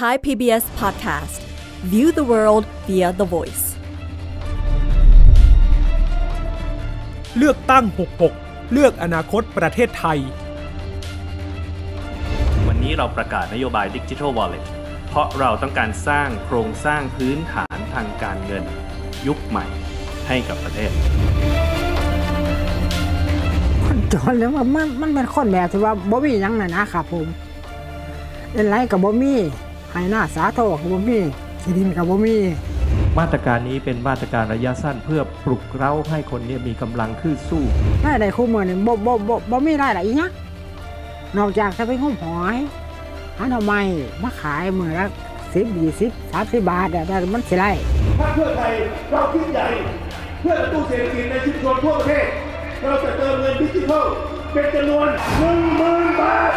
Thai PBS Podcast View the world via the voice เลือกตั้ง 66 เลือกอนาคตประเทศไทย วันนี้เราประกาศนโยบายดิจิทัลวอลเล็ตเพราะเราต้องการสร้างโครงสร้างพื้นฐานทางการเงิน ยุคใหม่ให้กับประเทศคนจนแล้วว่ามันมันเป็นคนแบบที่ว่าบ่มีหยังน่ะนะครับผมเล่นไรกับบ่มี ให้หน้าสาโทกับบ่มีที่ดินกับบ่มีมาตรการนี้เป็นมาตรการระยะสั้นเพื่อปลุกเร้าให้คนเนี้มีกำลังขึ้นสู้รายได้คู่มือนี่บ่บ่บ่บ่มีรายได้อีหยังนอกจากจะไปงมหอยหาหน่อไม้มาขายมื้อละ10 20 30บาทอะแต่มันสิไรพรรคเพื่อไทยเราคิดใหญ่ เพื่อกระตุ้นเศรษฐกิจในชุมชนทั่วประเทศ เราจะเติมเงินดิจิทัลเป็นจำนวนหนึ่งหมื่นบาท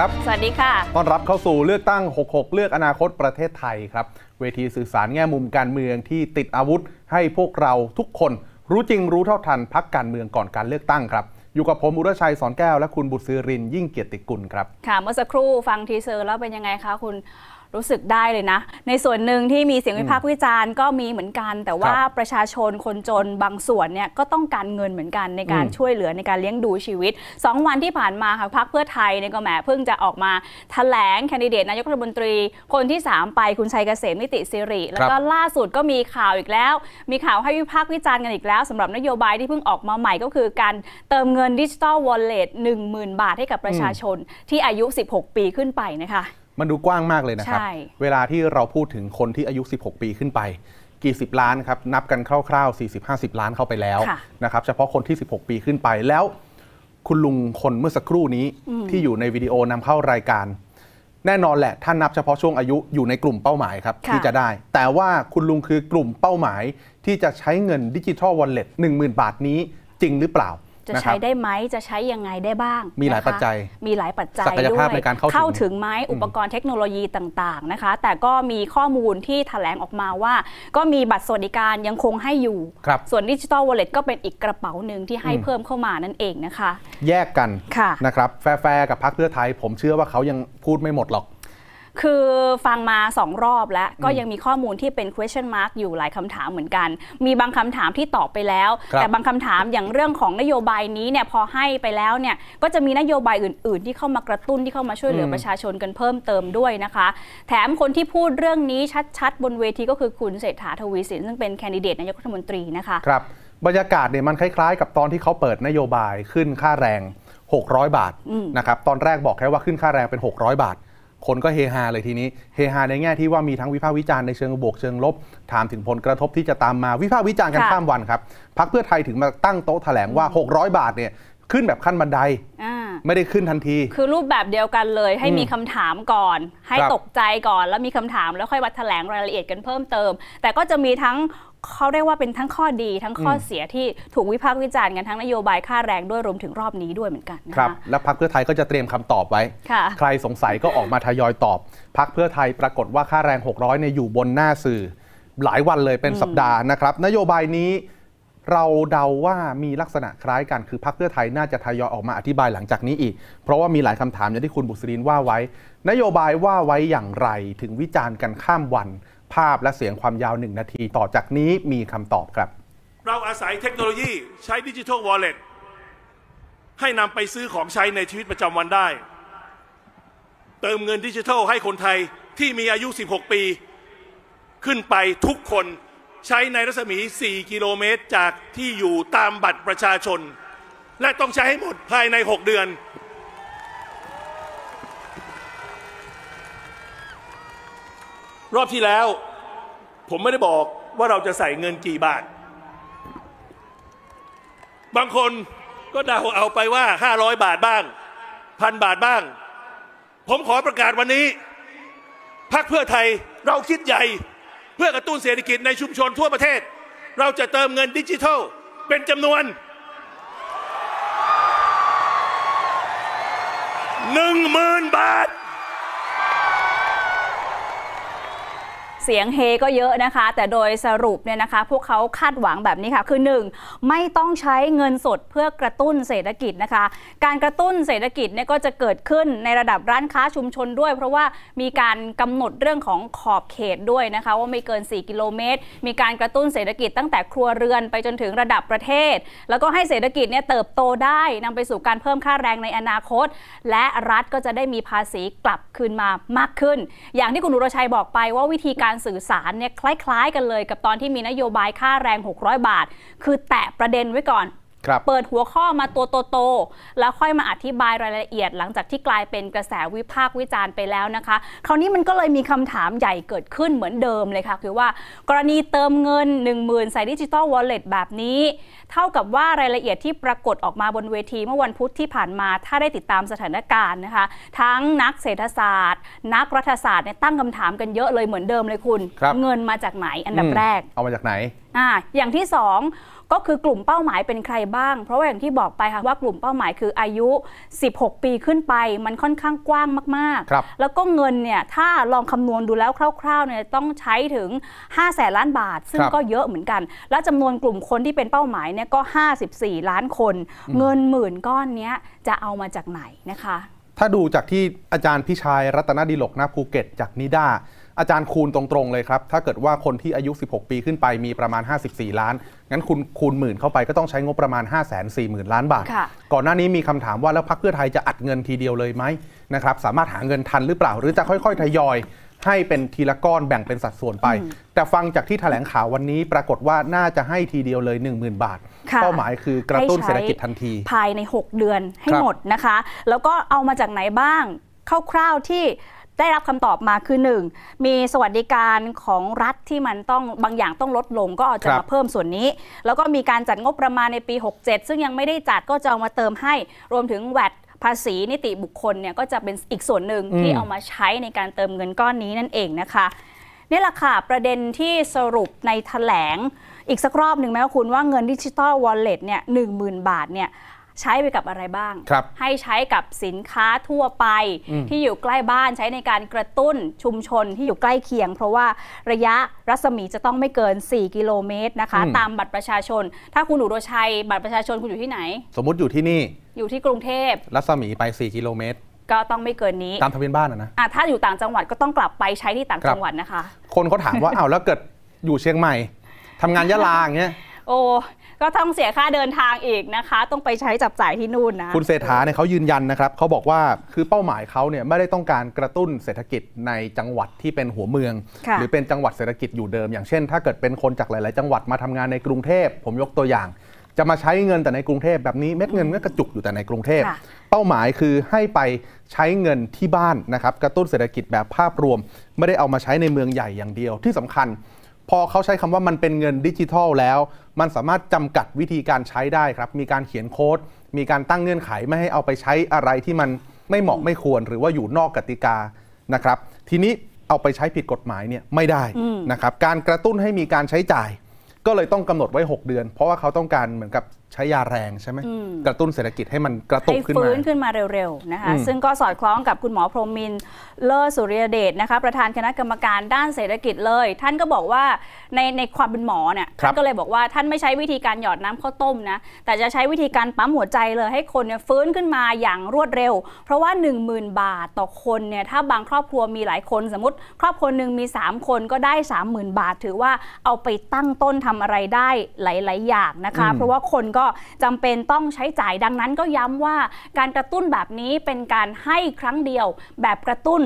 ครับ สวัสดีค่ะ ต้อนรับเข้าสู่เลือกตั้ง 66 เลือกอนาคตประเทศไทยครับ เวทีสื่อสารแง่มุมการเมืองที่ติดอาวุธ ให้พวกเราทุกคน รู้จริงรู้เท่าทันพักการเมืองก่อนการเลือกตั้งครับ อยู่กับผมอุรชัยสอนแก้วและคุณบุศย์สิรินทร์ยิ่งเกียรติกุลครับ ค่ะ เมื่อสักครู่ฟัง teaser แล้วเป็นยังไงคะคุณ รู้สึกได้เลยนะ ในส่วนหนึ่งที่มีเสียงวิพากษ์วิจารณ์ก็มีเหมือนกัน แต่ว่าครับประชาชนคนจนบางส่วนเนี่ยก็ต้องการเงินเหมือนกันในการอืมช่วยเหลือในการเลี้ยงดูชีวิต 2 วันที่ผ่านมาค่ะพรรคเพื่อไทยเนี่ยก็แหมเพิ่งจะออกมาแถลงแคนดิเดตนายกรัฐมนตรี คนที่ 3 ไปคุณชัยเกษมนิติสิริ แล้วก็ล่าสุดก็มีข่าวอีกแล้ว มีข่าวให้วิพากษ์วิจารณ์กันอีกแล้วสำหรับนโยบายที่เพิ่งออกมาใหม่ก็คือการเติมเงินดิจิ t a ลวอลเล็ต10,000บาทให้กับประชาชนที่อายุ 16 ปีขึ้นไปนะคะ มันดูกว้างมากเลยนะครับ ใช่ เวลาที่เราพูดถึงคนที่อายุ 16 ปีขึ้นไป กี่สิบล้านครับ นับกันคร่าวๆ 40-50 ล้านเข้าไปแล้วค่ะนะครับ เฉพาะคนที่ 16 ปีขึ้นไปแล้ว คุณลุงคนเมื่อสักครู่นี้ที่อยู่ในวิดีโอนำเข้ารายการ แน่นอนแหละท่านนับเฉพาะช่วงอายุอยู่ในกลุ่มเป้าหมายครับ ค่ะที่จะได้ แต่ว่าคุณลุงคือกลุ่มเป้าหมายที่จะใช้เงิน digital wallet 10,000บาทนี้จริงหรือเปล่า จะนะคใช้รับได้ไหมจะใช้ยังไงได้บ้าง มีหลายนะคะปัจจัย มีหลายปัจจัยศักยภาพด้วยในการเข้าถึงเข้าถึงไหมอุปกรณ์เทคโนโลยีต่างๆนะคะ แต่ก็มีข้อมูลที่แถลงออกมาว่า ก็มีบัตรสวัสดิการยังคงให้อยู่ครับส่วนดิจิ t a ลวอลเล็ตก็เป็นอีกกระเป๋าหนึ่งที่ให้อืมเพิ่มเข้ามานั่นเองนะคะ แยกกันค่ะนะครับแฟร์ๆกับพรรคเพื่อไทย ผมเชื่อว่าเขายังพูดไม่หมดหรอก คือฟังมา2รอบแล้ว ก็ยังมีข้อมูลที่เป็น question mark อยู่หลายคำถามเหมือนกัน มีบางคำถามที่ตอบไปแล้วครับแต่บางคำถามอย่างเรื่องของนโยบายนี้เนี่ยพอให้ไปแล้วเนี่ยก็จะมีนโยบายอื่น ๆ ที่เข้ามากระตุ้นที่เข้ามาช่วยเหลืออมประชาชนกันเพิ่มเติมด้วยนะคะ แถมคนที่พูดเรื่องนี้ชัด ๆ บนเวทีก็คือคุณเศรษฐาทวีสินซึ่งเป็นแคนดิเดตนายกรัฐมนตรีนะคะครับบรรยากาศเนี่ยมันคล้ายๆ กับตอนที่เขาเปิดนโยบายขึ้นค่าแรง 600 บาทอืมนะครับตอนแรกบอกแค่ว่าขึ้นค่าแรงเป็น 600 บาท คนก็เฮฮาเลยทีนี้เฮฮาในแง่ที่ว่ามีทั้งวิพากษ์วิจารณ์ในเชิงบวกเชิงลบ ถามถึงผลกระทบที่จะตามมาวิพากษ์วิจารณ์กันค่ะข้ามวันครับพักเพื่อไทยถึงมาตั้งโต๊ะแถลงว่า 600 บาทเนี่ยขึ้นแบบขั้นบันไดอ่าไม่ได้ขึ้นทันที คือรูปแบบเดียวกันเลย ให้อืมมีคำถามก่อน ให้ครับตกใจก่อนแล้วมีคำถามแล้วค่อยมาแถลงรายละเอียดกันเพิ่มเติม แต่ก็จะมีทั้ง เขาเรียกว่าเป็นทั้งข้อดีทั้งข้ออมเสียที่ถูกวิพากษ์วิจารณ์กันทั้งนโยบายค่าแรงด้วยรวมถึงรอบนี้ด้วยเหมือนกันนะครัคะบและพักเพื่อไทยก็จะเตรียมคำตอบไว้ค่ะใครสงสัยก็ออกมาทยอยตอบ พักเพื่อไทยปรากฏว่าค่าแรง 600เนี่ยอยู่บนหน้าสื่อ หลายวันเลยเป็นสัปดาห์นะครับ นโยบายนี้เราเดาว่ามีลักษณะคล้ายกันคือพักเพื่อไทยน่าจะทยอยออกมาอธิบายหลังจากนี้อีก เพราะว่ามีหลายคำถามอย่างที่คุณบุษรินว่าไว้ นโยบายว่าไว้อย่างไรถึงวิจารณ์กันข้ามวัน ภาพและเสียงความยาวหนึ่งนาที ต่อจากนี้มีคำตอบครับ เราอาศัยเทคโนโลยีใช้ดิจิทัลวอลเล็ตให้นำไปซื้อของใช้ในชีวิตประจำวันได้ เติมเงินดิจิทัลให้คนไทยที่มีอายุ 16 ปี ขึ้นไปทุกคนใช้ในรัศมี 4 กิโลเมตรจากที่อยู่ตามบัตรประชาชน และต้องใช้ให้หมดภายใน 6 เดือน รอบที่แล้ว ผมไม่ได้บอกว่าเราจะใส่เงินกี่บาท บางคนก็เดาเอาไปว่า 500 บาทบ้างพันบาทบ้าง ผมขอประกาศวันนี้พักเพื่อไทยเราคิดใหญ่ เพื่อกระตุ้นเศรษฐกิจในชุมชนทั่วประเทศ เราจะเติมเงินดิจิทัล เป็นจำนวนหนึ่งหมื่นบาท สียงเฮก็เยอะนะคะ แต่โดยสรุปเนี่ยนะคะ พวกเขาคาดหวังแบบนี้ค่ะ คือ 1. ไม่ต้องใช้เงินสดเพื่อกระตุ้นเศรษฐกิจนะคะ การกระตุ้นเศรษฐกิจเนี่ยก็จะเกิดขึ้นในระดับร้านค้าชุมชนด้วย เพราะว่ามีการกำหนดเรื่องของขอบเขตด้วยนะคะ ว่าไม่เกิน 4 กิโลเมตร มีการกระตุ้นเศรษฐกิจตั้งแต่ครัวเรือนไปจนถึงระดับประเทศ แล้วก็ให้เศรษฐกิจเนี่ยเติบโตได้นำไปสู่การเพิ่มค่าแรงในอนาคต และรัฐก็จะได้มีภาษีกลับคืนมามากขึ้น อย่างที่คุณอุรชัยบอกไปว่าวิธีการสื่อสารเนี่ยคล้าย ๆ กันเลยกับตอนที่มีนโยบายค่าแรง 600 บาท คือแตะประเด็นไว้ก่อน เปิดหัวข้อมาตัวโตๆแล้วค่อยมาอธิบายรายละเอียด หลังจากที่กลายเป็นกระแสวิพากษ์วิจารณ์ไปแล้วนะคะ คราวนี้มันก็เลยมีคำถามใหญ่เกิดขึ้นเหมือนเดิมเลยค่ะ คือว่ากรณีเติมเงิน 10,000ใส่ดิจิ t a ลวอลเล็ตแบบนี้ เท่ากับว่ารายละเอียดที่ปรากฏออกมาบนเวทีเมื่อวันพุธที่ผ่านมา ถ้าได้ติดตามสถานการณ์นะคะ ทั้งนักเศรษฐศาสตร์ นักรัฐศาสตร์เนี่ยตั้งคำถามกันเยอะเลยเหมือนเดิมเลยคุณครับเงินมาจากไหนอันดับแรก เอามาจากไหนอ่าอย่างที่2 ก็คือกลุ่มเป้าหมายเป็นใครบ้าง เพราะว่าอย่างที่บอกไปค่ะว่ากลุ่มเป้าหมายคืออายุ 16 ปีขึ้นไป มันค่อนข้างกว้างมากครับแล้วก็เงินเนี่ยถ้าลองคำนวณดูแล้วคร่าวๆเนี่ยต้องใช้ถึง5แสนล้านบาท ซึ่งครับก็เยอะเหมือนกัน และจำนวนกลุ่มคนที่เป็นเป้าหมายเนี่ยก็ 54 ล้านคน เงินหมื่นก้อนเนี้ยจะเอามาจากไหนนะคะ ถ้าดูจากที่อาจารย์พิชัยรัตนดิลก ณ ภูเก็ตจากนิด้า อาจารย์คูณตรงๆเลยครับ ถ้าเกิดว่าคนที่อายุ 16 ปีขึ้นไปมีประมาณ 54 ล้าน งั้นคุณคูณหมื่นเข้าไปก็ต้องใช้งบประมาณ 5 4 0 0 0 0 ล้านบาทค่ะก่อนหน้านี้มีคำถามว่าแล้วพรรคเพื่อไทยจะอัดเงินทีเดียวเลยไหมนะครับสามารถหาเงินทันหรือเปล่า หรือจะค่อยๆทยอยให้เป็นทีละก้อนแบ่งเป็นสัดส่วนไป แต่ฟังจากที่แถลงข่าววันนี้ปรากฏว่าน่าจะให้ทีเดียวเลย 10,000 บาทค่ะเป้าหมายคือกระตุ้นให้ใช้เศรษฐกิจทันที ภายใน 6 เดือนให้ครับหมดนะคะ แล้วก็เอามาจากไหนบ้างคร่าวๆที่ ได้รับคำตอบมาคือ 1 มีสวัสดิการของรัฐที่มันต้องบางอย่างต้องลดลงก็เอาจะครับมาเพิ่มส่วนนี้ แล้วก็มีการจัดงบประมาณในปี 67 ซึ่งยังไม่ได้จัดก็จะเอามาเติมให้รวมถึงแวดภาษีนิติบุคคลเนี่ยก็จะเป็นอีกส่วนหนึ่งที่เอามาใช้ในการเติมเงินก้อนนี้นั่นเองนะคะนี่แหละค่ะ ประเด็นที่สรุปในแถลง อีกสักรอบหนึ่งไหมว่าคุณว่าเงินดิจิ t a ลวอลเล็ตเนี่ยหนึ่งหมื่นบาทเนี่ย ใช้ไปกับอะไรบ้างครับให้ใช้กับสินค้าทั่วไปอืมที่อยู่ใกล้บ้านใช้ในการกระตุ้นชุมชนที่อยู่ใกล้เคียง เพราะว่าระยะรัศมีจะต้องไม่เกิน 4 กิโลเมตรนะคะอืมตามบัตรประชาชน ถ้าคุณอุโรชัยบัตรประชาชนคุณอยู่ที่ไหน สมมุติอยู่ที่นี่อยู่ที่กรุงเทพรัศมีไป 4 กิโลเมตรก็ต้องไม่เกินนี้ตามทะเบียนบ้านอะนะอะถ้าอยู่ต่างจังหวัดก็ต้องกลับไปใช้ที่ต่างครับจังหวัดนะคะ คนเขาถามว่าอ้าวแล้วเกิดอยู่เชียงใหม่ทำงานยะลาอย่างเงี้ยโอ้ ก็ต้องเสียค่าเดินทางอีกนะคะ ต้องไปใช้จับจ่ายที่นู่นนะคุณเศรษฐาเนี่ยเขายืนยันนะครับเขาบอกว่าคือเป้าหมายเขาเนี่ยไม่ได้ต้องการกระตุ้นเศรษฐกิจในจังหวัดที่เป็นหัวเมืองค่ะหรือเป็นจังหวัดเศรษฐกิจอยู่เดิม อย่างเช่น ถ้าเกิดเป็นคนจากหลาย ๆ จังหวัดมาทำงานในกรุงเทพผมยกตัวอย่าง จะมาใช้เงินแต่ในกรุงเทพแบบนี้เม็ดเงินก็กระจุกอยู่แต่ในกรุงเทพค่ะเป้าหมายคือให้ไปใช้เงินที่บ้านนะครับกระตุ้นเศรษฐกิจแบบภาพรวม ไม่ได้เอามาใช้ในเมืองใหญ่อย่างเดียวที่สำคัญ พอเขาใช้คำว่ามันเป็นเงินดิจิทัลแล้ว มันสามารถจำกัดวิธีการใช้ได้ครับ มีการเขียนโค้ด มีการตั้งเงื่อนไขไม่ให้เอาไปใช้อะไรที่มันไม่เหมาะไม่ควร หรือว่าอยู่นอกกติกานะครับ ทีนี้เอาไปใช้ผิดกฎหมายเนี่ยไม่ได้นะครับ การกระตุ้นให้มีการใช้จ่าย ก็เลยต้องกำหนดไว้ 6 เดือน เพราะว่าเขาต้องการเหมือนกับ ใช้ยาแรงใช่ไหมอืมกระตุ้นเศรษฐกิจให้มันกระตุกให้ขึ้นฟื้มานขึ้นมาเร็วๆนะคะอืมซึ่งก็สอดคล้องกับคุณหมอพรหมินทร์เลอสุริยเดชนะคะประธานคณะกรรมการด้านเศรษฐกิจเลย ท่านก็บอกว่าในในความเป็นหมอเนี่ยครับท่านก็เลยบอกว่าท่านไม่ใช้วิธีการหยอดน้ำข้าวต้มนะแต่จะใช้วิธีการปั๊มหัวใจเลยให้คนเนี่ยฟื้นขึ้นมาอย่างรวดเร็ว เพราะว่า 10,000 บาทต่อคนเนี่ยถ้าบางครอบครัวมีหลายคน สมมติ ครอบครัวหนึ่งมี 3 คนก็ได้ 30,000 บาท ถือว่าเอาไปตั้งต้นทำอะไรได้หลาย ๆ อย่างนะคะอืมเพราะว่าคนก็จำเป็นต้องใช้จ่ายดังนั้นก็ย้ำว่าการกระตุ้นแบบนี้เป็นการให้ครั้งเดียวแบบกระตุ้น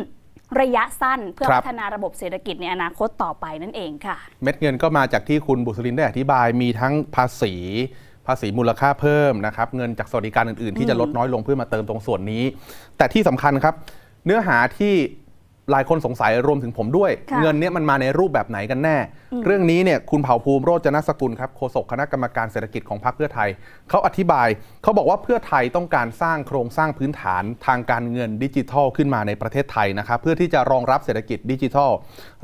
ระยะสั้นเพื่อครับพัฒนาระบบเศรษฐกิจในอนาคตต่อไปนั่นเองค่ะ เม็ดเงินก็มาจากที่คุณบุษรินได้อธิบายมีทั้งภาษี ภาษีมูลค่าเพิ่มนะครับ เงินจากสวัสดิการอื่นๆ ที่จะลดน้อยลงเพื่อมาเติมตรงส่วนนี้ แต่ที่สำคัญครับ เนื้อหาที่ หลายคนสงสัยรวมถึงผมด้วยค่ะเงินเนี้ยมันมาในรูปแบบไหนกันแน่ เรื่องนี้เนี่ยคุณเผ่าภูมิโรจนสกุลครับโฆษกคณะกรรมการเศรษฐกิจของพรรคเพื่อไทยเขาอธิบายเขาบอกว่าเพื่อไทยต้องการสร้างโครงสร้างพื้นฐานทางการเงินดิจิทัลขึ้นมาในประเทศไทยนะครับเพื่อที่จะรองรับเศรษฐกิจดิจิทัล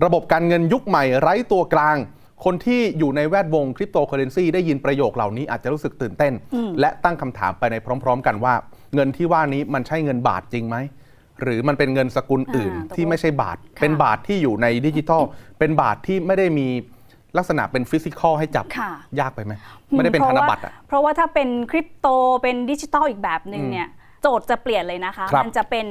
ระบบการเงินยุคใหม่ไร้ตัวกลาง คนที่อยู่ในแวดวงคริปโตเคอเรนซีได้ยินประโยคเหล่านี้อาจจะรู้สึกตื่นเต้น และตั้งคำถามไปในพร้อม ๆ กันว่า เงินที่ว่านี้มันใช่เงินบาทจริงไหม หรือมันเป็นเงินสกุลอื่นอ่าตกลงที่ไม่ใช่บาทค่ะเป็นบาทที่อยู่ในดิจิทัล เป็นบาทที่ไม่ได้มีลักษณะเป็น physical ให้จับค่ะยากไปไหมไม่ได้เป็นธนบัตรอะเพราะว่าถ้าเป็นคริปโตเป็นดิจิตอลอีกแบบหนึ่งเนี่ยโจทย์จะเปลี่ยนเลยนะคะครับมันจะเป็น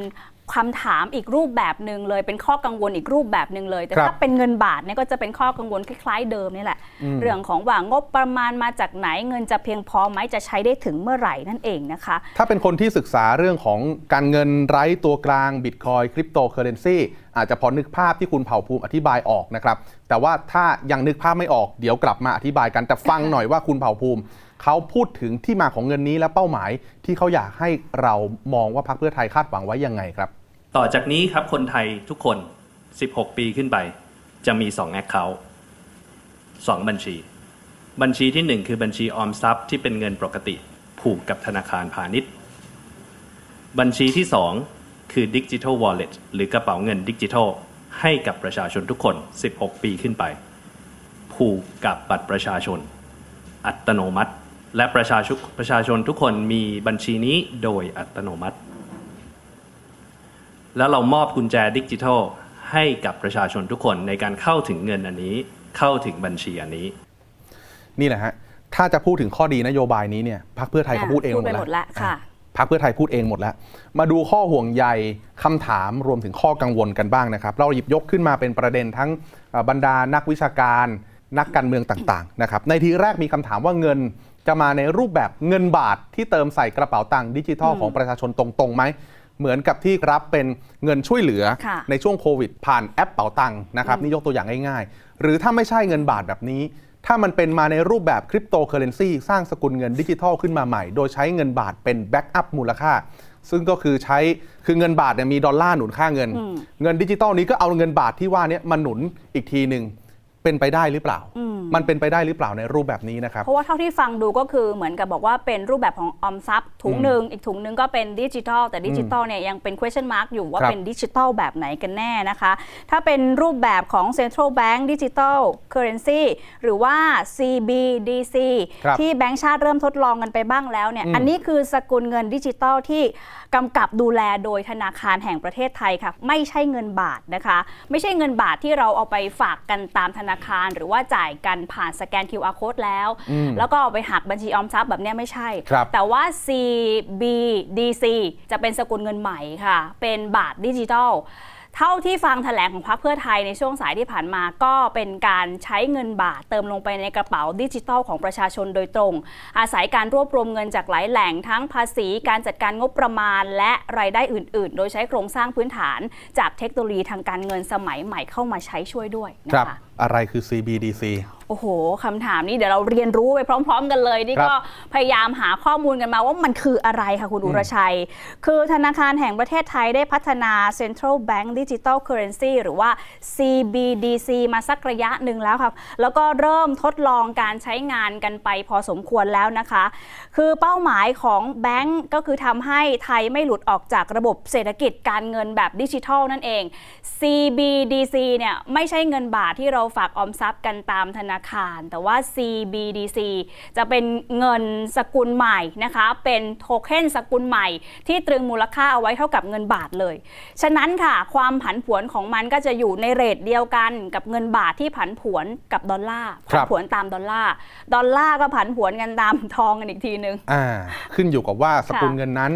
คำถามอีกรูปแบบหนึ่งเลย เป็นข้อกังวลอีกรูปแบบหนึ่งเลย แต่ครับถ้าเป็นเงินบาทเนี่ยก็จะเป็นข้อกังวลคล้ายๆเดิมนี่แหละ เรื่องของว่างบประมาณมาจากไหนเงินจะเพียงพอไหมจะใช้ได้ถึงเมื่อไหร่นั่นเองนะคะ ถ้าเป็นคนที่ศึกษาเรื่องของการเงินไร้ตัวกลางบิตคอยคริปโตเคอเรนซีอาจจะพอนึกภาพที่คุณเผ่าภูมิอธิบายออกนะครับ แต่ว่าถ้ายังนึกภาพไม่ออกเดี๋ยวกลับมาอธิบายกันแต่ฟังหน่อยว่าคุณเผ่าภูมิเขาพูดถึงที่มาของเงินนี้และเป้าหมายที่เขาอยากให้เรามองว่าพรรคเพื่อไทยคาดหวังไว้ยังไงครับ ต่อจากนี้ครับคนไทยทุกคน 16 ปีขึ้นไป จะมี 2 Account 2 บัญชี บัญชีที่ 1 คือบัญชีออมทรัพย์ที่เป็นเงินปกติ ผูกกับธนาคารพาณิชย์ บัญชีที่ 2 คือ Digital Wallet หรือกระเป๋าเงินดิจิทัล ให้กับประชาชนทุกคน 16 ปีขึ้นไป ผูกกับบัตรประชาชน อัตโนมัติ และประชาชนประชาชนทุกคนมีบัญชีนี้โดยอัตโนมัติ แล้วเรามอบกุญแจดิจิทัล ให้กับประชาชนทุกคนในการเข้าถึงเงินอันนี้เข้าถึงบัญชีอันนี้ นี่แหละฮะถ้าจะพูดถึงข้อดีนโยบายนี้เนี่ยพรรคเพื่อไทยเขาพูดเองพูดไปหหมมดดแล้แล้ววค่ะพรรคเพื่อไทยพูดเองหมดแล้ว มาดูข้อห่วงใยคำถามรวมถึงข้อกังวลกันบ้างนะครับ เราหยิบยกขึ้นมาเป็นประเด็นทั้งเอ่อบรรดานักวิชาการ นักการเมืองต่างๆนะครับในทีแรกมีคำถามว่าเงินจะมาในรูปแบบเงินบาทที่เติมใส่กระเป๋าตังค์ดิจิทัลของประชาชนตรงๆไหม เหมือนกับที่รับเป็นเงินช่วยเหลือค่ะในช่วงโควิด ผ่านแอปเป๋าตังค์นะครับนี่ยกตัวอย่างง่ายๆ หรือถ้าไม่ใช่เงินบาทแบบนี้ ถ้ามันเป็นมาในรูปแบบคริปโตเคอเรนซีสร้างสกุลเงินดิจิทัลขึ้นมาใหม่ โดยใช้เงินบาทเป็น backup มูลค่าซึ่งก็คือใช้คือเงินบาทเนี่ยมีดอลลาร์หนุนค่าเงิน เงินดิจิทัลนี้ก็เอาเงินบาทที่ว่าเนี้มาหนุนอีกทีหนึ่ง เป็นไปได้หรือเปล่า มันเป็นไปได้หรือเปล่าในรูปแบบนี้นะครับ เพราะว่าเท่าที่ฟังดูก็คือเหมือนกับบอกว่าเป็นรูปแบบของออมทรัพย์ถุงหนึ่งอีกถุงหนึ่งก็เป็นดิจิทัลแต่ดิจิทัลเนี่ยยังเป็น question mark อยู่ว่าครับเป็นดิจิทัลแบบไหนกันแน่นะคะ ถ้าเป็นรูปแบบของ central bank digital currency หรือว่า CBDC ครับที่แบงก์ชาติเริ่มทดลองกันไปบ้างแล้วเนี่ยอืมอันนี้คือสกุลเงินดิจิทัลที่ กำกับดูแลโดยธนาคารแห่งประเทศไทยค่ะ ไม่ใช่เงินบาทนะคะ ไม่ใช่เงินบาทที่เราเอาไปฝากกันตามธนาคาร หรือว่าจ่ายกันผ่านสแกน QR code แล้วอืมแล้วก็เอาไปหักบัญชีออมทรัพย์แบบเนี้ยไม่ใช่ครับแต่ว่า CBDC จะเป็นสกุลเงินใหม่ค่ะ เป็นบาทดิจิทัล เท่าที่ฟังแถลงของพรรคเพื่อไทยในช่วงสายที่ผ่านมาก็เป็นการใช้เงินบาทเติมลงไปในกระเป๋าดิจิทัลของประชาชนโดยตรง อาศัยการรวบรวมเงินจากหลายแหล่งทั้งภาษีการจัดการงบประมาณ และรายได้อื่น ๆ โดยใช้โครงสร้างพื้นฐาน จากเทคโนโลยีทางการเงินสมัยใหม่เข้ามาใช้ช่วยด้วยนะคะอะไรคือ CBDC โอ้โหคำถามนี้เดี๋ยวเราเรียนรู้ไปพร้อม ๆ กันเลย นี่ครับก็พยายามหาข้อมูลกันมาว่ามันคืออะไรค่ะคุณอุรชัย คือธนาคารแห่งประเทศไทยได้พัฒนา Central Bank Digital Currency หรือว่า CBDC มาสักระยะหนึ่งแล้วครับแล้วก็เริ่มทดลองการใช้งานกันไปพอสมควรแล้วนะคะ คือเป้าหมายของแบงก์ก็คือทำให้ไทยไม่หลุดออกจากระบบเศรษฐกิจการเงินแบบดิจิทัลนั่นเอง CBDC เนี่ยไม่ใช่เงินบาทที่เราฝากออมทรัพย์กันตามธนาคาร แต่ว่า CBDC จะเป็นเงินสกุลใหม่นะคะ เป็นโทเค็นสกุลใหม่ ที่ตรึงมูลค่าเอาไว้เท่ากับเงินบาทเลย ฉะนั้นค่ะ ความผันผวนของมันก็จะอยู่ในเรทเดียวกันกับเงินบาทที่ผันผวนกับดอลลาร์ครับผันผวนตามดอลลาร์ดอลลาร์ก็ผันผวนกันตามทองกันอีกทีนึงอ่าขึ้นอยู่กับว่าสกุลเงินนั้น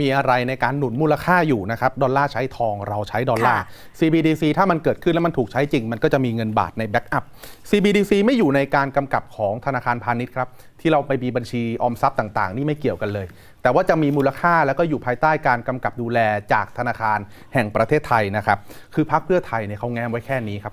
มีอะไรในการหนุนมูลค่าอยู่นะครับ ดอลลาร์ใช้ทองเราใช้ดอลลาร์ค่ะ CBDC ถ้ามันเกิดขึ้นแล้วมันถูกใช้จริง มันก็จะมีเงินบาทใน backup CBDC ไม่อยู่ในการกำกับของธนาคารพาณิชย์ครับ ที่เราไปมีบัญชีออมทรัพย์ต่าง ๆ นี่ไม่เกี่ยวกันเลย แต่ว่าจะมีมูลค่าแล้วก็อยู่ภายใต้การกำกับดูแลจากธนาคารแห่งประเทศไทยนะครับ คือพรรคเพื่อไทยเนี่ยเขาแง้มไว้แค่นี้ครับ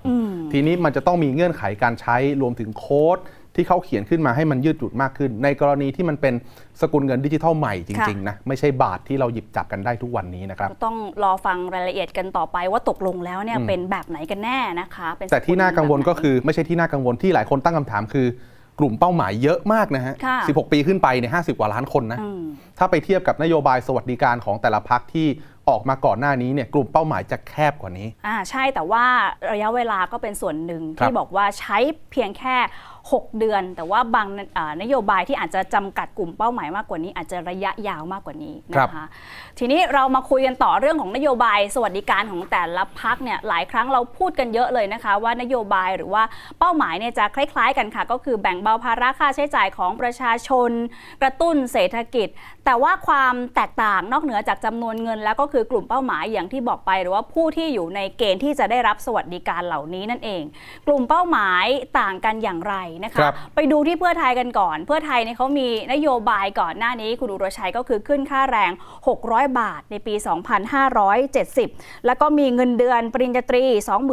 ทีนี้มันจะต้องมีเงื่อนไขการใช้รวมถึงโค้ด ที่เขาเขียนขึ้นมาให้มันยืดหยุ่นมากขึ้น ในกรณีที่มันเป็นสกุลเงินดิจิทัลใหม่จริงๆนะไม่ใช่บาทที่เราหยิบจับกันได้ทุกวันนี้นะครับก็ต้องรอฟังรายละเอียดกันต่อไปว่าตกลงแล้วเนี่ยอืมเป็นแบบไหนกันแน่นะคะเป็นแต่ที่น่ากังวลก็แบบไหคือไม่ใช่ที่น่ากังวลที่หลายคนตั้งคำถามคือกลุ่มเป้าหมายเยอะมากนะฮะค่ะ16 ปีขึ้นไปเนี่ย50 กว่าล้านคนนะอืมถ้าไปเทียบกับนโยบายสวัสดิการของแต่ละพักที่ออกมาก่อนหน้านี้เนี่ยกลุ่มเป้าหมายจะแคบกว่านี้ อ่าใช่แต่ว่าระยะเวลาก็เป็นส่วนหนึ่งครับที่บอกว่าใช้เพียงแค่ 6 เดือน แต่ว่าบางอ่านโยบายที่อาจจะจำกัดกลุ่มเป้าหมายมากกว่านี้ อาจจะระยะยาวมากกว่านี้นะคะทีนี้เรามาคุยกันต่อเรื่องของนโยบาย สวัสดิการของแต่ละพักเนี่ยหลายครั้งเราพูดกันเยอะเลยนะคะ ว่านโยบายหรือว่าเป้าหมายเนี่ยจะคล้าย ๆ กันค่ะ ก็คือแบ่งเบาภาระค่าใช้จ่ายของประชาชน กระตุ้นเศรษฐกิจ แต่ว่าความแตกต่างนอกเหนือจากจำนวนเงิน แล้วก็คือกลุ่มเป้าหมายอย่างที่บอกไป หรือว่าผู้ที่อยู่ในเกณฑ์ที่จะได้รับสวัสดิการเหล่านี้นั่นเอง กลุ่มเป้าหมายต่างกันอย่างไรนะคะครับไปดูที่เพื่อไทยกันก่อน เพื่อไทยเนี่ยเขามีนโยบายก่อนหน้านี้คุณอุรชัยก็คือขึ้นค่าแรง 600 บาทในปี 2570 แล้วก็มีเงินเดือนปริญญาตรี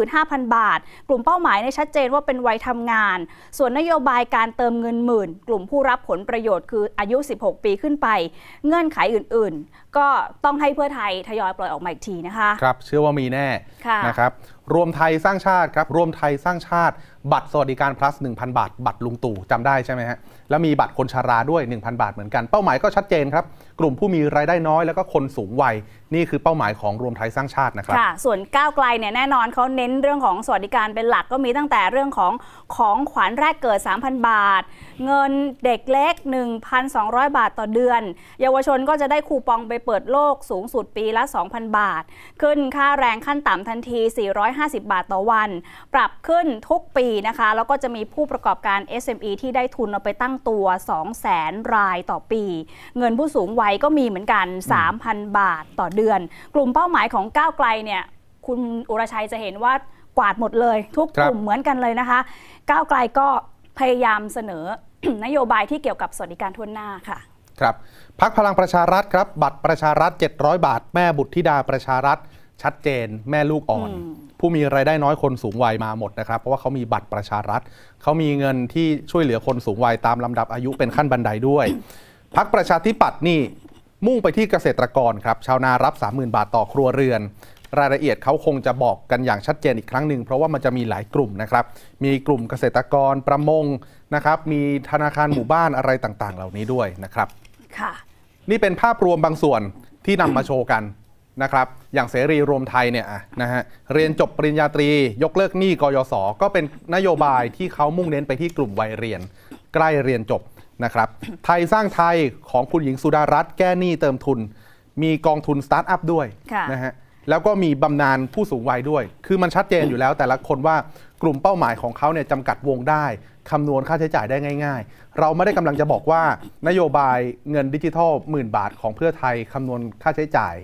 25,000 บาท กลุ่มเป้าหมายเนี่ยชัดเจนว่าเป็นวัยทำงาน ส่วนนโยบายการเติมเงินหมื่น กลุ่มผู้รับผลประโยชน์คืออายุ 16 ปีขึ้นไป เงื่อนไขอื่น ๆ ก็ต้องให้เพื่อไทยทยอยปล่อยออกมาอีกทีนะคะครับเชื่อว่ามีแน่ค่ะนะครับรวมไทยสร้างชาติครับรวมไทยสร้างชาติ บัตรสวัสดิการ plus 1,000 บาท บัตรลุงตู่จำได้ใช่ไหมฮะแล้วมีบัตรคนชาราด้วย 1,000 บาทเหมือนกันเป้าหมายก็ชัดเจนครับ กลุ่มผู้มีรายได้น้อยแล้วก็คนสูงวัย นี่คือเป้าหมายของรวมไทยสร้างชาตินะครับค่ะส่วนก้าวไกลเนี่ยแน่นอนเขาเน้นเรื่องของสวัสดิการเป็นหลักก็มีตั้งแต่เรื่องของของขวัญแรกเกิด 3,000 บาท เงินเด็กเล็ก 1,200 บาทต่อเดือน เยาวชนก็จะได้คูปองไปเปิดโลกสูงสุดปีละ 2,000 บาท ขึ้นค่าแรงขั้นต่ำทันที 450 บาทต่อวัน ปรับขึ้นทุกปีนะคะ แล้วก็จะมีผู้ประกอบการ SME ที่ได้ทุนเอาไปตั้งตัว 200,000 รายต่อปี เงินผู้สูงวัยก็มีเหมือนกัน 3,000 บาทต่อเดือนกลุ่มเป้าหมายของก้าวไกลเนี่ย คุณอุรชัยจะเห็นว่ากวาดหมดเลย ทุกครักบลุ่มเหมือนกันเลยนะคะ ก้าวไกลก็พยายามเสนอนโยบายที่เกี่ยวกับสวัสดิการทั่วหน้าค่ะ ครับพักพลังประชารัฐครับ บัตรประชารัฐ 700 บาท แม่บุตรธิดาประชารัฐ ชัดเจน แม่ลูกอ่อน ผู้มีรายได้น้อยคนสูงวัยมาหมดนะครับ เพราะว่าเขามีบัตรประชารัฐเขามีเงินที่ช่วยเหลือคนสูงวัยตามลำดับอายุเป็นขั้นบันไดด้วยพักประชาธิปัตย์นี่ มุ่งไปที่เกษตรกรครับชาวนารับ 30,000 บาทต่อครัวเรือน รายละเอียดเขาคงจะบอกกันอย่างชัดเจนอีกครั้งหนึ่งเพราะว่ามันจะมีหลายกลุ่มนะครับ มีกลุ่มเกษตรกรประมงนะครับ มีธนาคารหมู่บ้านอะไรต่างๆ เหล่านี้ด้วยนะครับค่ะนี่เป็นภาพรวมบางส่วนที่นำมาโชว์กันนะครับ อย่างเสรีรวมไทยเนี่ยอะนะฮะเรียนจบปริญญาตรี ยกเลิกหนี้กยศก็เป็นนโยบายที่เขามุ่งเน้นไปที่กลุ่มวัยเรียน ใกล้เรียนจบ นะครับ ไทยสร้างไทยของคุณหญิงสุดารัตน์แก้หนี้เติมทุน มีกองทุนสตาร์ทอัพด้วยค่ะนะฮะแล้วก็มีบำนาญผู้สูงวัยด้วย คือมันชัดเจนอยู่แล้วแต่ละคนว่ากลุ่มเป้าหมายของเขาเนี่ยจำกัดวงได้คำนวณค่าใช้จ่ายได้ง่าย ๆ เราไม่ได้กำลังจะบอกว่านโยบายเงินดิจิทัลหมื่นบาทของเพื่อไทยคำนวณค่าใช้จ่าย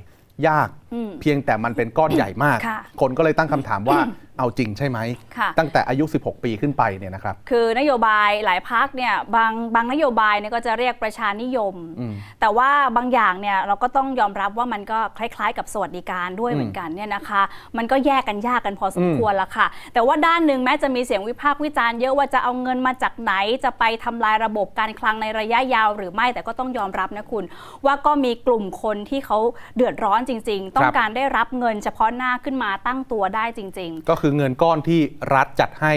ยากอืม เพียงแต่มันเป็นก้อนใหญ่มากค่ะคนก็เลยตั้งคำถามว่าเอาจริงใช่ไหมค่ะตั้งแต่อายุ 16 ปีขึ้นไปเนี่ยนะครับ คือนโยบายหลายพักเนี่ยบางบางนโยบายเนี่ยก็จะเรียกประชานิยมอืมแต่ว่าบางอย่างเนี่ยเราก็ต้องยอมรับว่ามันก็คล้ายๆ กับสวัสดิการด้วยอืมเหมือนกันเนี่ยนะคะ มันก็แยกกันยากกันพอสมอืมควรละค่ะ แต่ว่าด้านหนึ่งแม้จะมีเสียงวิพากษ์วิจารณ์เยอะว่าจะเอาเงินมาจากไหนจะไปทำลายระบบการคลังในระยะยาวหรือไม่แต่ก็ต้องยอมรับนะคุณ ว่าก็มีกลุ่มคนที่เขาเดือดร้อนจริง ๆต้องการได้รับเงินเฉพาะหน้าขึ้นมาตั้งตัวได้จริง ๆ ก็คือเงินก้อนที่รัฐจัดให้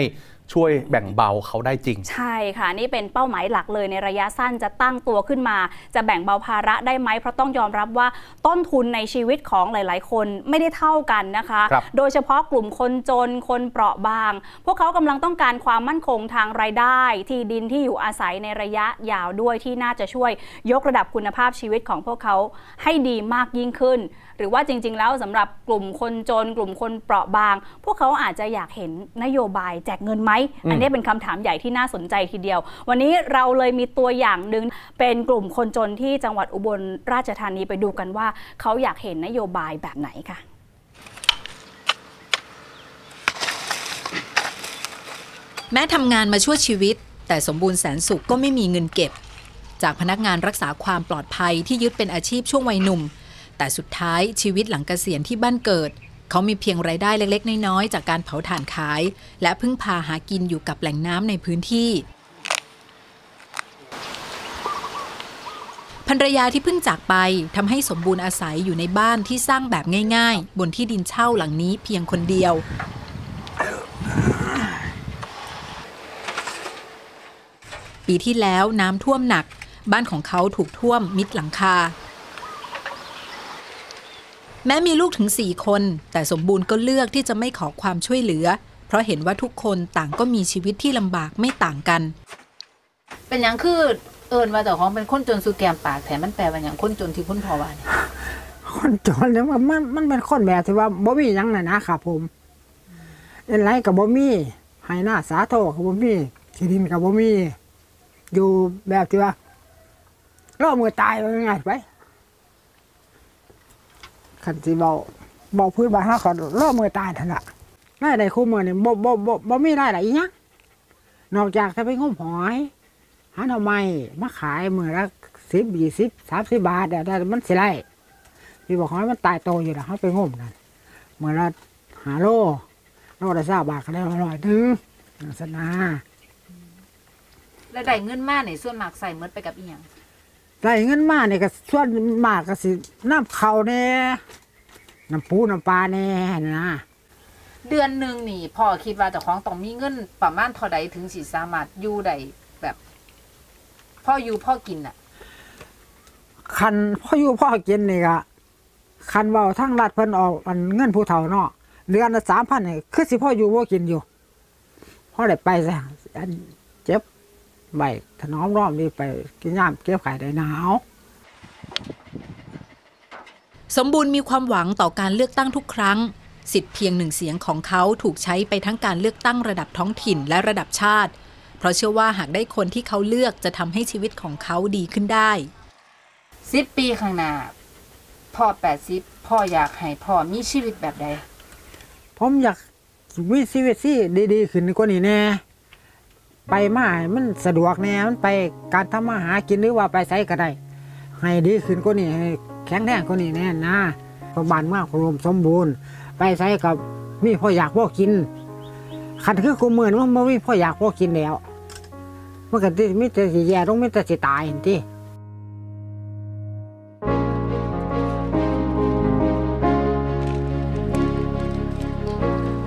ช่วยแบ่งเบาเขาได้จริง ใช่ค่ะ นี่เป็นเป้าหมายหลักเลยในระยะสั้นจะตั้งตัวขึ้นมา จะแบ่งเบาภาระได้ไหมเพราะต้องยอมรับว่าต้นทุนในชีวิตของหลาย ๆ คนไม่ได้เท่ากันนะคะครับโดยเฉพาะกลุ่มคนจนคนเปราะบาง พวกเขากำลังต้องการความมั่นคงทางรายได้ ที่ดินที่อยู่อาศัยในระยะยาวด้วยที่น่าจะช่วยยกระดับคุณภาพชีวิตของพวกเขาให้ดีมากยิ่งขึ้น หรือว่าจริง ๆ แล้วสำหรับกลุ่มคนจน กลุ่มคนเปราะบาง พวกเขาอาจจะอยากเห็นนโยบายแจกเงินไหมอันนี้เป็นคำถามใหญ่ที่น่าสนใจทีเดียว วันนี้เราเลยมีตัวอย่างหนึ่งเป็นกลุ่มคนจนที่จังหวัดอุบลราชธานีไปดูกันว่า เขาอยากเห็นนโยบายแบบไหนค่ะแม้ทำงานมาชั่วชีวิต แต่สมบูรณ์แสนสุขก็ไม่มีเงินเก็บ จากพนักงานรักษาความปลอดภัยที่ยึดเป็นอาชีพช่วงวัยหนุ่ม แต่สุดท้ายชีวิตหลังเกษียณที่บ้านเกิด เขามีเพียงรายได้เล็กๆ น้อยๆ จากการเผาถ่านขาย และพึ่งพาหากินอยู่กับแหล่งน้ำในพื้นที่ภรรยาที่เพิ่งจากไปทำให้สมบูรณ์อาศัยอยู่ในบ้านที่สร้างแบบง่ายๆ บนที่ดินเช่าหลังนี้เพียงคนเดียว ปีที่แล้วน้ำท่วมหนัก บ้านของเขาถูกท่วมมิดหลังคา แม้มีลูกถึงสี่คน แต่สมบูรณ์ก็เลือกที่จะไม่ขอความช่วยเหลือ เพราะเห็นว่าทุกคนต่างก็มีชีวิตที่ลำบากไม่ต่างกัน เป็นหยังคือเอิญว่าเจ้าของเป็นคนจนสู่แกมปากแถมมันแปลว่าหยังคนจนที่คุณพ่อว่าเนี่ยคนจนเนี่ยมันมันมันเป็นคนแบบที่ว่าบ่มีหยังน่ะนะครับผมเอ็นไรกับบ่มีให้หน้าสาโทกับบ่มีที่ดินกับบ่มี อยู่แบบที่ว่าล่อมือตายไปง่ายไป คันสิเบาเบาพื้นบ้านเฮาก็ล่อมือตายท่านั้นละรายได้คู่มือนี่บ่บ่บ่บ่มีรายได้อีหยังนอกจากจะไปงมหอยหาหน่อไม้มาขายมือละสิบยี่สิบสามสิบบาทเนี่ยได้มันสิไรพี่บอกให้มันตายโตอยู่แล้วเขาไปงมนั่นเมื่อละหาโลโลละสาบาทก็ได้ร้อยหนึงลักษณะแล้วได้เงินมาเนี่ยส่วนมากใส่หมดไปกับอีหยัง ได้เงินมาเนี่ยก็ส่วนมากก็สิน้ำเขาแน่น้ำปูน้ำปลาแน่นะเดือนหนึ่งนี่พ่อคิดว่าเจ้าของต้องมีเงินประมาณเท่าใดถึงสิสามารถอยู่ได้แบบ พ่ออยู่พ่อกินอะ คันพ่ออยู่พ่อกินนี่ก็คันเบาทั้งรัฐเพิ่นออกอันเงินผู้เฒ่าเนาะเดือนละสามพันนี่คือสิพ่ออยู่พ่อกินอยู่พ่อได้ไปซะอันเจ็บ ใบถนอมรอมนี่ไปกินยามเก็บไข่ได้หนาวสมบูรณ์มีความหวังต่อการเลือกตั้งทุกครั้ง สิทธิ์เพียงหนึ่งเสียงของเขาถูกใช้ไปทั้งการเลือกตั้งระดับท้องถิ่นและระดับชาติ เพราะเชื่อว่าหากได้คนที่เขาเลือกจะทำให้ชีวิตของเขาดีขึ้นได้สิบปีข้างหน้าพ่อแปดสิบพ่ออยากให้พ่อมีชีวิตแบบใดผมอยากมีชีวิตที่ดีๆ ขึ้นกว่านี้แน่ ไปมามันสะดวกแน่มันไปการทำมาหากินหรือว่าไปไสก็ได้ให้ดีขึ้นก็นี้ให้แข็งแรงก็นี้แน่นะเพราะบานมากรวมสมบูรณ์ ไปไสกับมีพ่ออยากพ่อกินขันคือกูเหมือนี่มันบ่มีพ่ออยากพ่อกินแล้วมันก็สิมีแต่สิแย่ต้องมิตรสิตายเห็นที่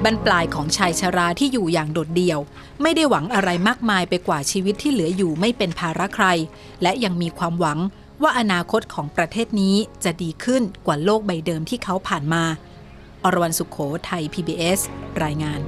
บรรปลายของชายชราที่อยู่อย่างโดดเดี่ยว ไม่ได้หวังอะไรมากมายไปกว่าชีวิตที่เหลืออยู่ไม่เป็นภาระใคร และยังมีความหวังว่าอนาคตของประเทศนี้จะดีขึ้นกว่าโลกใบเดิมที่เขาผ่านมา อรวรรณสุขโขไทย PBS รายงาน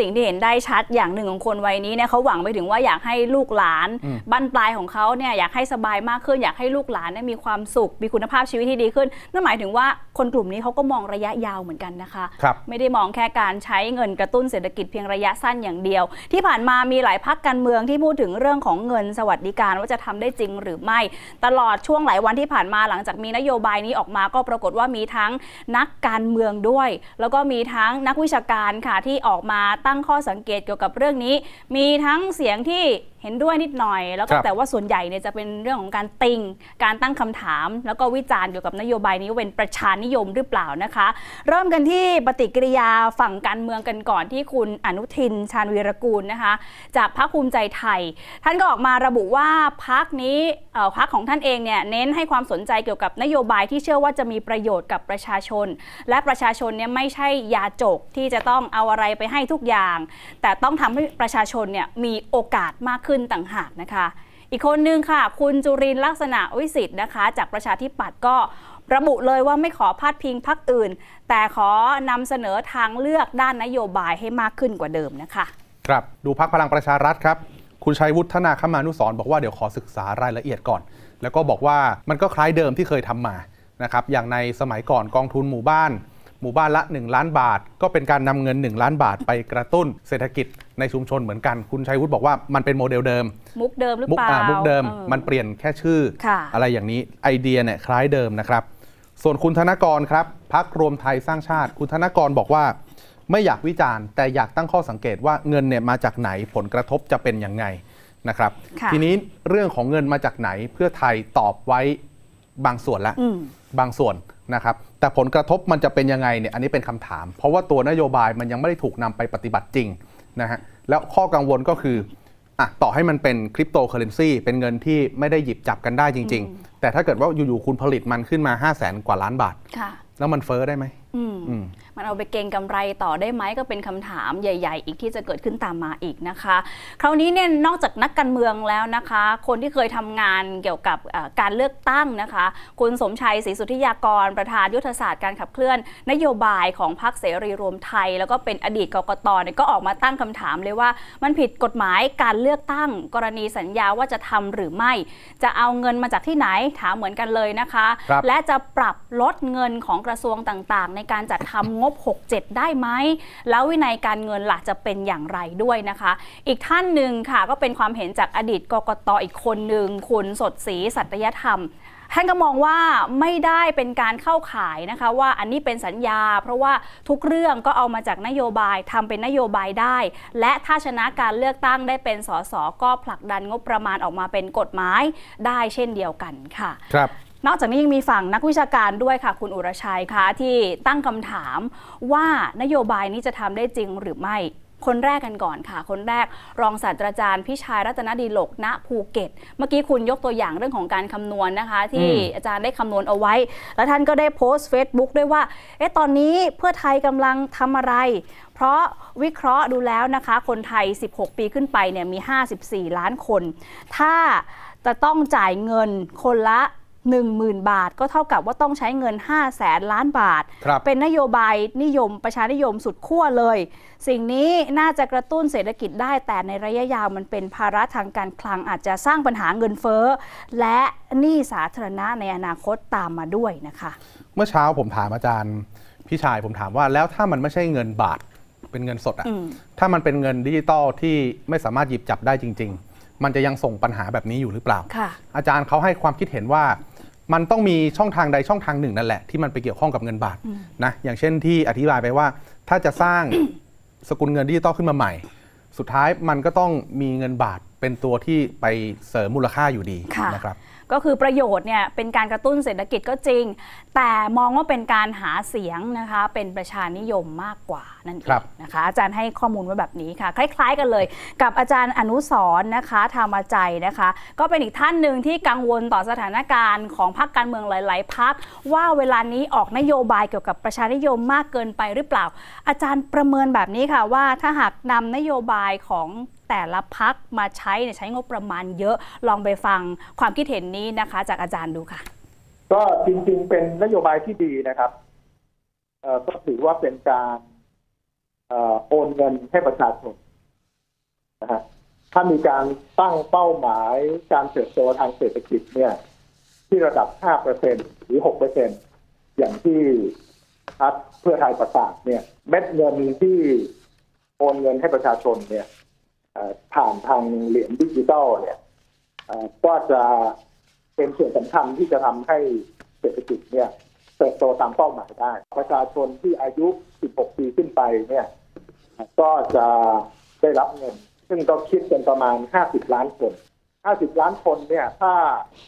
สิ่งที่เห็นได้ชัดอย่างหนึ่งของคนวัยนี้เนี่ยเขาหวังไปถึงว่าอยากให้ลูกหลานอืมบั้นปลายของเขาเนี่ยอยากให้สบายมากขึ้น อยากให้ลูกหลานเนี่ยมีความสุข มีคุณภาพชีวิตที่ดีขึ้น นั่นหมายถึงว่าคนกลุ่มนี้เขาก็มองระยะยาวเหมือนกันนะคะครับไม่ได้มองแค่การใช้เงินกระตุ้นเศรษฐกิจเพียงระยะสั้นอย่างเดียว ที่ผ่านมามีหลายพักการเมืองที่พูดถึงเรื่องของเงินสวัสดิการว่าจะทำได้จริงหรือไม่ ตลอดช่วงหลายวันที่ผ่านมาหลังจากมีนโยบายนี้ออกมาก็ปรากฏว่ามีทั้งนักการเมืองด้วย แล้วก็มีทั้งนักวิชาการค่ะที่ออกมาตั้งข้อสังเกตเกี่ยวกับเรื่องนี้ มีทั้งเสียงที่ เห็นด้วยนิดหน่อย แล้วก็ครับ แต่ว่าส่วนใหญ่เนี่ยจะเป็นเรื่องของการติง การตั้งคำถาม แล้วก็วิจารณ์เกี่ยวกับนโยบายนี้ว่าเป็นประชานิยมหรือเปล่านะคะ เริ่มกันที่ปฏิกิริยาฝั่งการเมืองกันก่อนที่คุณอนุทินชาญวีรกูลนะคะ จากพรรคภูมิใจไทย ท่านก็ออกมาระบุว่าพรรคนี้เอ่อพรรคของท่านเองเนี่ยเน้นให้ความสนใจเกี่ยวกับนโยบายที่เชื่อว่าจะมีประโยชน์กับประชาชน และประชาชนเนี่ยไม่ใช่ยาจกที่จะต้องเอาอะไรไปให้ทุกอย่าง แต่ต้องทำให้ประชาชนเนี่ยมีโอกาสมากขึ้นต่างหากนะคะ อีกคนนึงค่ะ คุณจุรินลักษณะวิสิทธ์นะคะ จากประชาธิปัตย์ก็ระบุเลยว่าไม่ขอพาดพิงพรรคอื่น แต่ขอนำเสนอทางเลือกด้านนโยบายให้มากขึ้นกว่าเดิมนะคะ ครับดูพักพลังประชารัฐครับ คุณชัยวุฒนาคมานุสรบอกว่าเดี๋ยวขอศึกษารายละเอียดก่อน แล้วก็บอกว่ามันก็คล้ายเดิมที่เคยทำมานะครับอย่างในสมัยก่อนกองทุนหมู่บ้าน หมู่บ้านละ 1 ล้านบาท ก็เป็นการนำเงิน 1 ล้านบาทไปกระตุ้นเศรษฐกิจในชุมชนเหมือนกัน คุณชัยวุฒิบอกว่ามันเป็นโมเดลเดิม มุกเดิมหรือมุกเปล่าอ่า มุกเดิมออมันเปลี่ยนแค่ชื่อค่ะอะไรอย่างนี้ไอเดียเนี่ยคล้ายเดิมนะครับ ส่วนคุณธนกรครับพักรวมไทยสร้างชาติ คุณธนกรบอกว่า ไม่อยากวิจารณ์ แต่อยากตั้งข้อสังเกตว่าเงินเนี่ยมาจากไหนผลกระทบจะเป็นยังไงนะครับค่ะทีนี้เรื่องของเงินมาจากไหนเพื่อไทยตอบไว้บางส่วนแล้วอืมบางส่วน นะครับแต่ผลกระทบมันจะเป็นยังไงเนี่ยอันนี้เป็นคำถาม เพราะว่าตัวนโยบายมันยังไม่ได้ถูกนำไปปฏิบัติจริงนะฮะแล้วข้อกังวลก็คืออะต่อให้มันเป็นคริปโตเคอเรนซีเป็นเงินที่ไม่ได้หยิบจับกันได้จริง ๆ แต่ถ้าเกิดว่าอยู่ๆคุณผลิตมันขึ้นมา 5 0 0แสนกว่าล้านบาทค่ะแล้วมันเฟ้อได้ไหมอื มอืมมันเอาไปเก็งกำไรต่อได้ไหมก็เป็นคำถามใหญ่ ๆ อีกที่จะเกิดขึ้นตามมาอีกนะคะ คราวนี้เนี่ยนอกจากนักการเมืองแล้วนะคะ คนที่เคยทำงานเกี่ยวกับเอ่อการเลือกตั้งนะคะ คุณสมชัยศรีสุทธิยากร ประธานยุทธศาสตร์การขับเคลื่อน นโยบายของพรรคเสรีรวมไทย แล้วก็เป็นอดีตกกตเนี่ยก็ออกมาตั้งคำถามเลยว่า มันผิดกฎหมายการเลือกตั้ง กรณีสัญญาว่าจะทำหรือไม่ จะเอาเงินมาจากที่ไหนถามเหมือนกันเลยนะคะครับและจะปรับลดเงินของกระทรวงต่างๆ ในการจัดทำงบ67 ได้ไหม แล้ววินัยการเงินหลักจะเป็นอย่างไรด้วยนะคะ อีกท่านหนึ่งค่ะก็เป็นความเห็นจากอดีตกกตอีกคนหนึ่งคุณสดศรีสัตยธรรมท่านก็มองว่าไม่ได้เป็นการเข้าข่ายนะคะ ว่าอันนี้เป็นสัญญา เพราะว่าทุกเรื่องก็เอามาจากนโยบายทำเป็นนโยบายได้ และถ้าชนะการเลือกตั้งได้เป็นสสก็ผลักดันงบประมาณออกมาเป็นกฎหมายได้เช่นเดียวกันค่ะ ครับ นอกจากนี้ยังมีฝั่งนักวิชาการด้วยค่ะ คุณอุรชัยคะที่ตั้งคำถามว่านโยบายนี้จะทำได้จริงหรือไม่คนแรกกันก่อนค่ะ คนแรกรองศาสตราจารย์พิชัยรัตนดีโลกณภูเก็ต เมื่อกี้คุณยกตัวอย่างเรื่องของการคำนวณนะคะ ที่อืมอาจารย์ได้คำนวณเอาไว้ แล้วท่านก็ได้โพสต์ Facebook ด้วยว่าเอ๊ะตอนนี้เพื่อไทยกำลังทำอะไร เพราะวิเคราะห์ดูแล้วนะคะ คนไทย 16 ปีขึ้นไปเนี่ยมี 54 ล้านคน ถ้าจะต้องจ่ายเงินคนละ 10,000 บาท ก็เท่ากับว่าต้องใช้เงิน5แสนล้านบาทครับเป็นนโยบายนิยมประชานิยมสุดขั้วเลย สิ่งนี้น่าจะกระตุ้นเศรษฐกิจได้แต่ในระยะยาวมันเป็นภาระทางการคลังอาจจะสร้างปัญหาเงินเฟ้อ และหนี้สาธารณะในอนาคตตามมาด้วยนะคะ เมื่อเช้าผมถามอาจารย์พี่ชายผมถามว่าแล้วถ้ามันไม่ใช่เงินบาทเป็นเงินสดอะอืมถ้ามันเป็นเงินดิจิตอลที่ไม่สามารถหยิบจับได้จริง ๆ มันจะยังส่งปัญหาแบบนี้อยู่หรือเปล่าค่ะอาจารย์เขาให้ความคิดเห็นว่า มันต้องมีช่องทางใดช่องทางหนึ่งนั่นแหละที่มันไปเกี่ยวข้องกับเงินบาทนะอย่างเช่นที่อธิบายไปว่า ถ้าจะสร้างสกุลเงินดิจิตอลขึ้นมาใหม่ สุดท้ายมันก็ต้องมีเงินบาทเป็นตัวที่ไปเสริมมูลค่าอยู่ดีค่ะนะครับ ก็คือประโยชน์เนี่ยเป็นการกระตุ้นเศรษฐกิจก็จริง แต่มองว่าเป็นการหาเสียงนะคะเป็นประชานิยมมากกว่านั่นเอครังบนะคะอาจารย์ให้ข้อมูลไว้แบบนี้ค่ะ คล้ายๆกันเลย กับอาจารย์อนุสรณ์นะคะธรรมใจนะคะ ก็เป็นอีกท่านหนึ่งที่กังวลต่อสถานการณ์ของพรรคการเมืองหลายๆพรรคว่าเวลานี้ออกนโยบายเกี่ยวกับประชานิยมมากเกินไปหรือเปล่า อาจารย์ประเมินแบบนี้ค่ะว่าถ้าหากนำนโยบายของ แต่ละพักมาใช้ใช้งบประมาณเยอะลองไปฟังความคิดเห็นนี้นะคะ จากอาจารย์ดูค่ะ ก็จริงๆ เป็นนโยบายที่ดีนะครับก็ถือว่าเป็นการออโอนเงินให้ประชาชนนะฮะถ้ามีการตั้งเป้าหมายการเติบโตทางเศรษฐกิจเนี่ย ที่ระดับ 5%หรือ 6%อย่างที่พรรคเพื่อไทยประกาศเนี่ย เม็ดเงินที่โอนเงินให้ประชาชนเนี่ย ผ่านทางเหรียญดิจิตอลเนี่ยก็จะเป็นส่วนสำคัญที่จะทำให้เศรษฐกิจเนี่ยเติบโตตามเป้าหมายได้ ประชาชนที่อายุ 16 ปีขึ้นไปเนี่ยก็จะได้รับเงิน ซึ่งก็คิดเป็นประมาณ 50 ล้านคน 50 ล้านคนเนี่ย ถ้า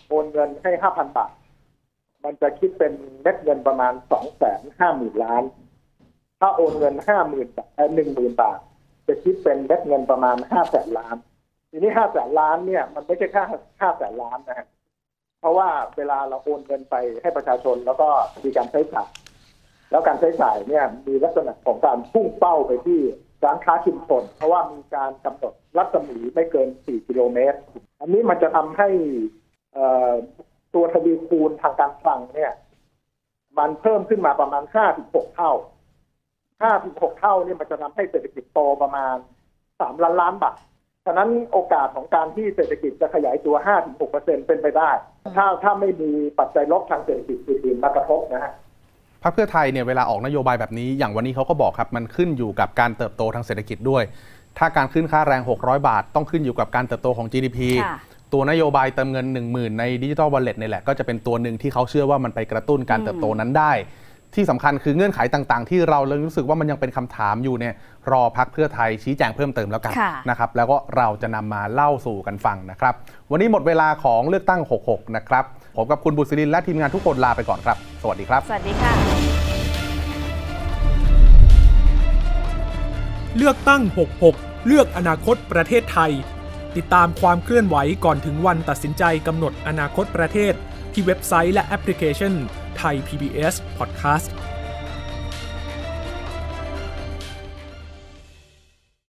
โอนเงินให้ 5,000 บาท มันจะคิดเป็นเม็ดเงินประมาณ 250,000 ล้าน ถ้าโอนเงิน 50,000 บาทเอ่10,000 บาท จะคิดเป็นเม็ดเงินประมาณ500,000ล้าน ทีนี้500,000ล้านเนี่ยมันไม่ใช่แค่500,000ล้านนะฮะเพราะว่าเวลาเราโอนเงินไปให้ประชาชนแล้วก็มีการใช้จ่ายแล้วการใช้จ่ายเนี่ยมีลักษณะของการพุ่งเป้าไปที่ร้านค้าชุมชนเพราะว่ามีการกำหนดรัศมีไม่เกิน 4 กิโลเมตร อันนี้มันจะทำให้ตัวทวีคูณทางการคลังเนี่ย มันเพิ่มขึ้นมาประมาณ 5-6 เท่า 5-6เท่าเนี่ยมันจะทำให้เศรษฐกิจโตประมาณ3ล้านล้านบาทฉะนั้นโอกาสของการที่เศรษฐกิจจะขยายตัว 5-6%เป็นไปได้ ถ้าถ้าไม่มีปัจจัยลบทางเศรษฐกิจอื่นๆมากระทบนะฮะพรรคเพื่อไทยเนี่ยเวลาออกนโยบายแบบนี้ อย่างวันนี้เขาก็บอกครับ มันขึ้นอยู่กับการเติบโตทางเศรษฐกิจด้วย ถ้าการขึ้นค่าแรง 600 บาท ต้องขึ้นอยู่กับการเติบโตของ GDP ค่ะตัวนโยบายเติมเงิน 1 0,000 ในดิจิ t a ลวอลเล็ตนี่แหละก็จะเป็นตัวหนึ่งที่เขาเชื่อว่ามันไปกระตุ้นการเติบโตนั้นได้ ที่สำคัญคือเงื่อนไขต่างๆ ที่เราเลยรู้สึกว่ามันยังเป็นคำถามอยู่เนี่ยรอพักเพื่อไทยชี้แจงเพิ่มเติมแล้วกันค่ะนะครับแล้วก็เราจะนำมาเล่าสู่กันฟังนะครับ วันนี้หมดเวลาของเลือกตั้ง 66 นะครับผมกับคุณบุษรินทร์และทีมงานทุกคนลาไปก่อนครับ สวัสดีครับ สวัสดีค่ะ เลือกตั้ง 66 เลือกอนาคตประเทศไทย ติดตามความเคลื่อนไหวก่อนถึงวันตัดสินใจกำหนดอนาคตประเทศ ที่เว็บไซต์และแอปพลิเคชัน ไทย PBS Podcast